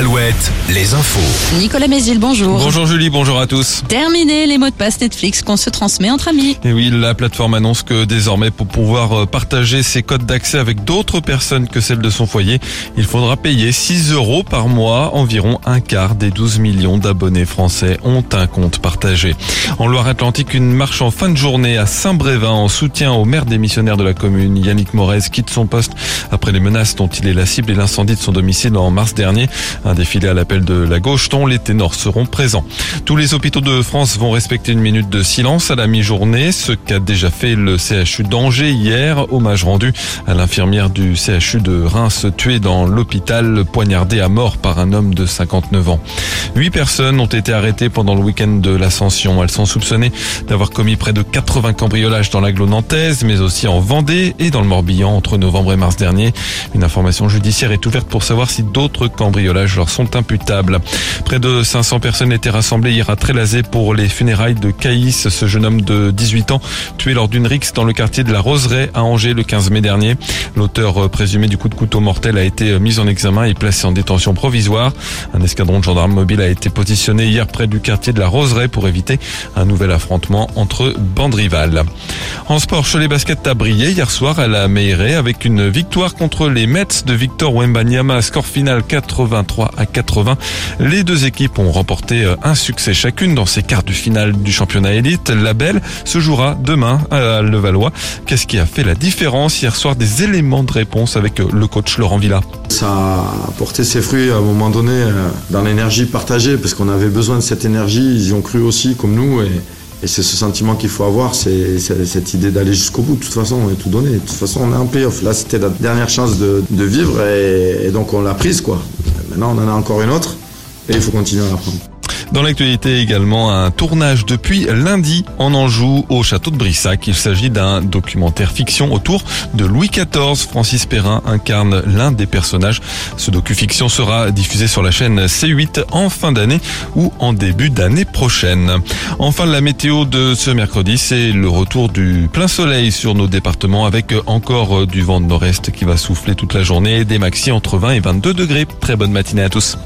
Alouette, les infos. Nicolas Mézil, bonjour. Bonjour Julie, bonjour à tous. Terminé les mots de passe Netflix qu'on se transmet entre amis. Et oui, la plateforme annonce que désormais, pour pouvoir euh, partager ses codes d'accès avec d'autres personnes que celles de son foyer, il faudra payer 6 euros par mois. Environ un quart des 12 millions d'abonnés français ont un compte partagé. En Loire-Atlantique, une marche en fin de journée à Saint-Brévin en soutien au maire démissionnaire de la commune. Yannick Morez quitte son poste après les menaces dont il est la cible et l'incendie de son domicile en mars dernier. Un défilé à l'appel de la gauche dont les ténors seront présents. Tous les hôpitaux de France vont respecter une minute de silence à la mi-journée, ce qu'a déjà fait le CHU d'Angers hier, hommage rendu à l'infirmière du CHU de Reims tuée dans l'hôpital poignardée à mort par un homme de 59 ans. Huit personnes ont été arrêtées pendant le week-end de l'Ascension. Elles sont soupçonnées d'avoir commis près de 80 cambriolages dans l'agglo nantaise, mais aussi en Vendée et dans le Morbihan entre novembre et mars dernier. Une information judiciaire est ouverte pour savoir si d'autres cambriolages sont imputables. Près de 500 personnes étaient rassemblées hier à Trélazé pour les funérailles de Caïs, ce jeune homme de 18 ans tué lors d'une rixe dans le quartier de la Roseraie à Angers le 15 mai dernier. L'auteur présumé du coup de couteau mortel a été mis en examen et placé en détention provisoire. Un escadron de gendarmes mobile a été positionné hier près du quartier de la Roseraie pour éviter un nouvel affrontement entre bandes rivales. En sport, Cholet Basket a brillé hier soir à la Meirée avec une victoire contre les Mets de Victor Wembanyama, score final 83 à 80. Les deux équipes ont remporté euh, un succès chacune dans ces quarts de finale du championnat élite. La belle se jouera demain à Levallois. Qu'est-ce qui a fait la différence hier soir Des éléments de réponse avec euh, le coach Laurent Villa. Ça a porté ses fruits à un moment donné euh, dans l'énergie partagée parce qu'on avait besoin de cette énergie. Ils y ont cru aussi comme nous et c'est ce sentiment qu'il faut avoir, c'est cette idée d'aller jusqu'au bout. De toute façon, on est tout donné. De toute façon, on est en payoff. Là, c'était la dernière chance de, vivre et, et donc on l'a prise quoi. Maintenant, on en a encore une autre et il faut continuer à la prendre. Dans l'actualité également, un tournage depuis lundi en Anjou au château de Brissac. Il s'agit d'un documentaire fiction autour de Louis XIV. Francis Perrin incarne l'un des personnages. Ce docu-fiction sera diffusé sur la chaîne C8 en fin d'année ou en début d'année prochaine. Enfin, la météo de ce mercredi, c'est le retour du plein soleil sur nos départements avec encore du vent de nord-est qui va souffler toute la journée des maxi entre 20 et 22 degrés. Très bonne matinée à tous.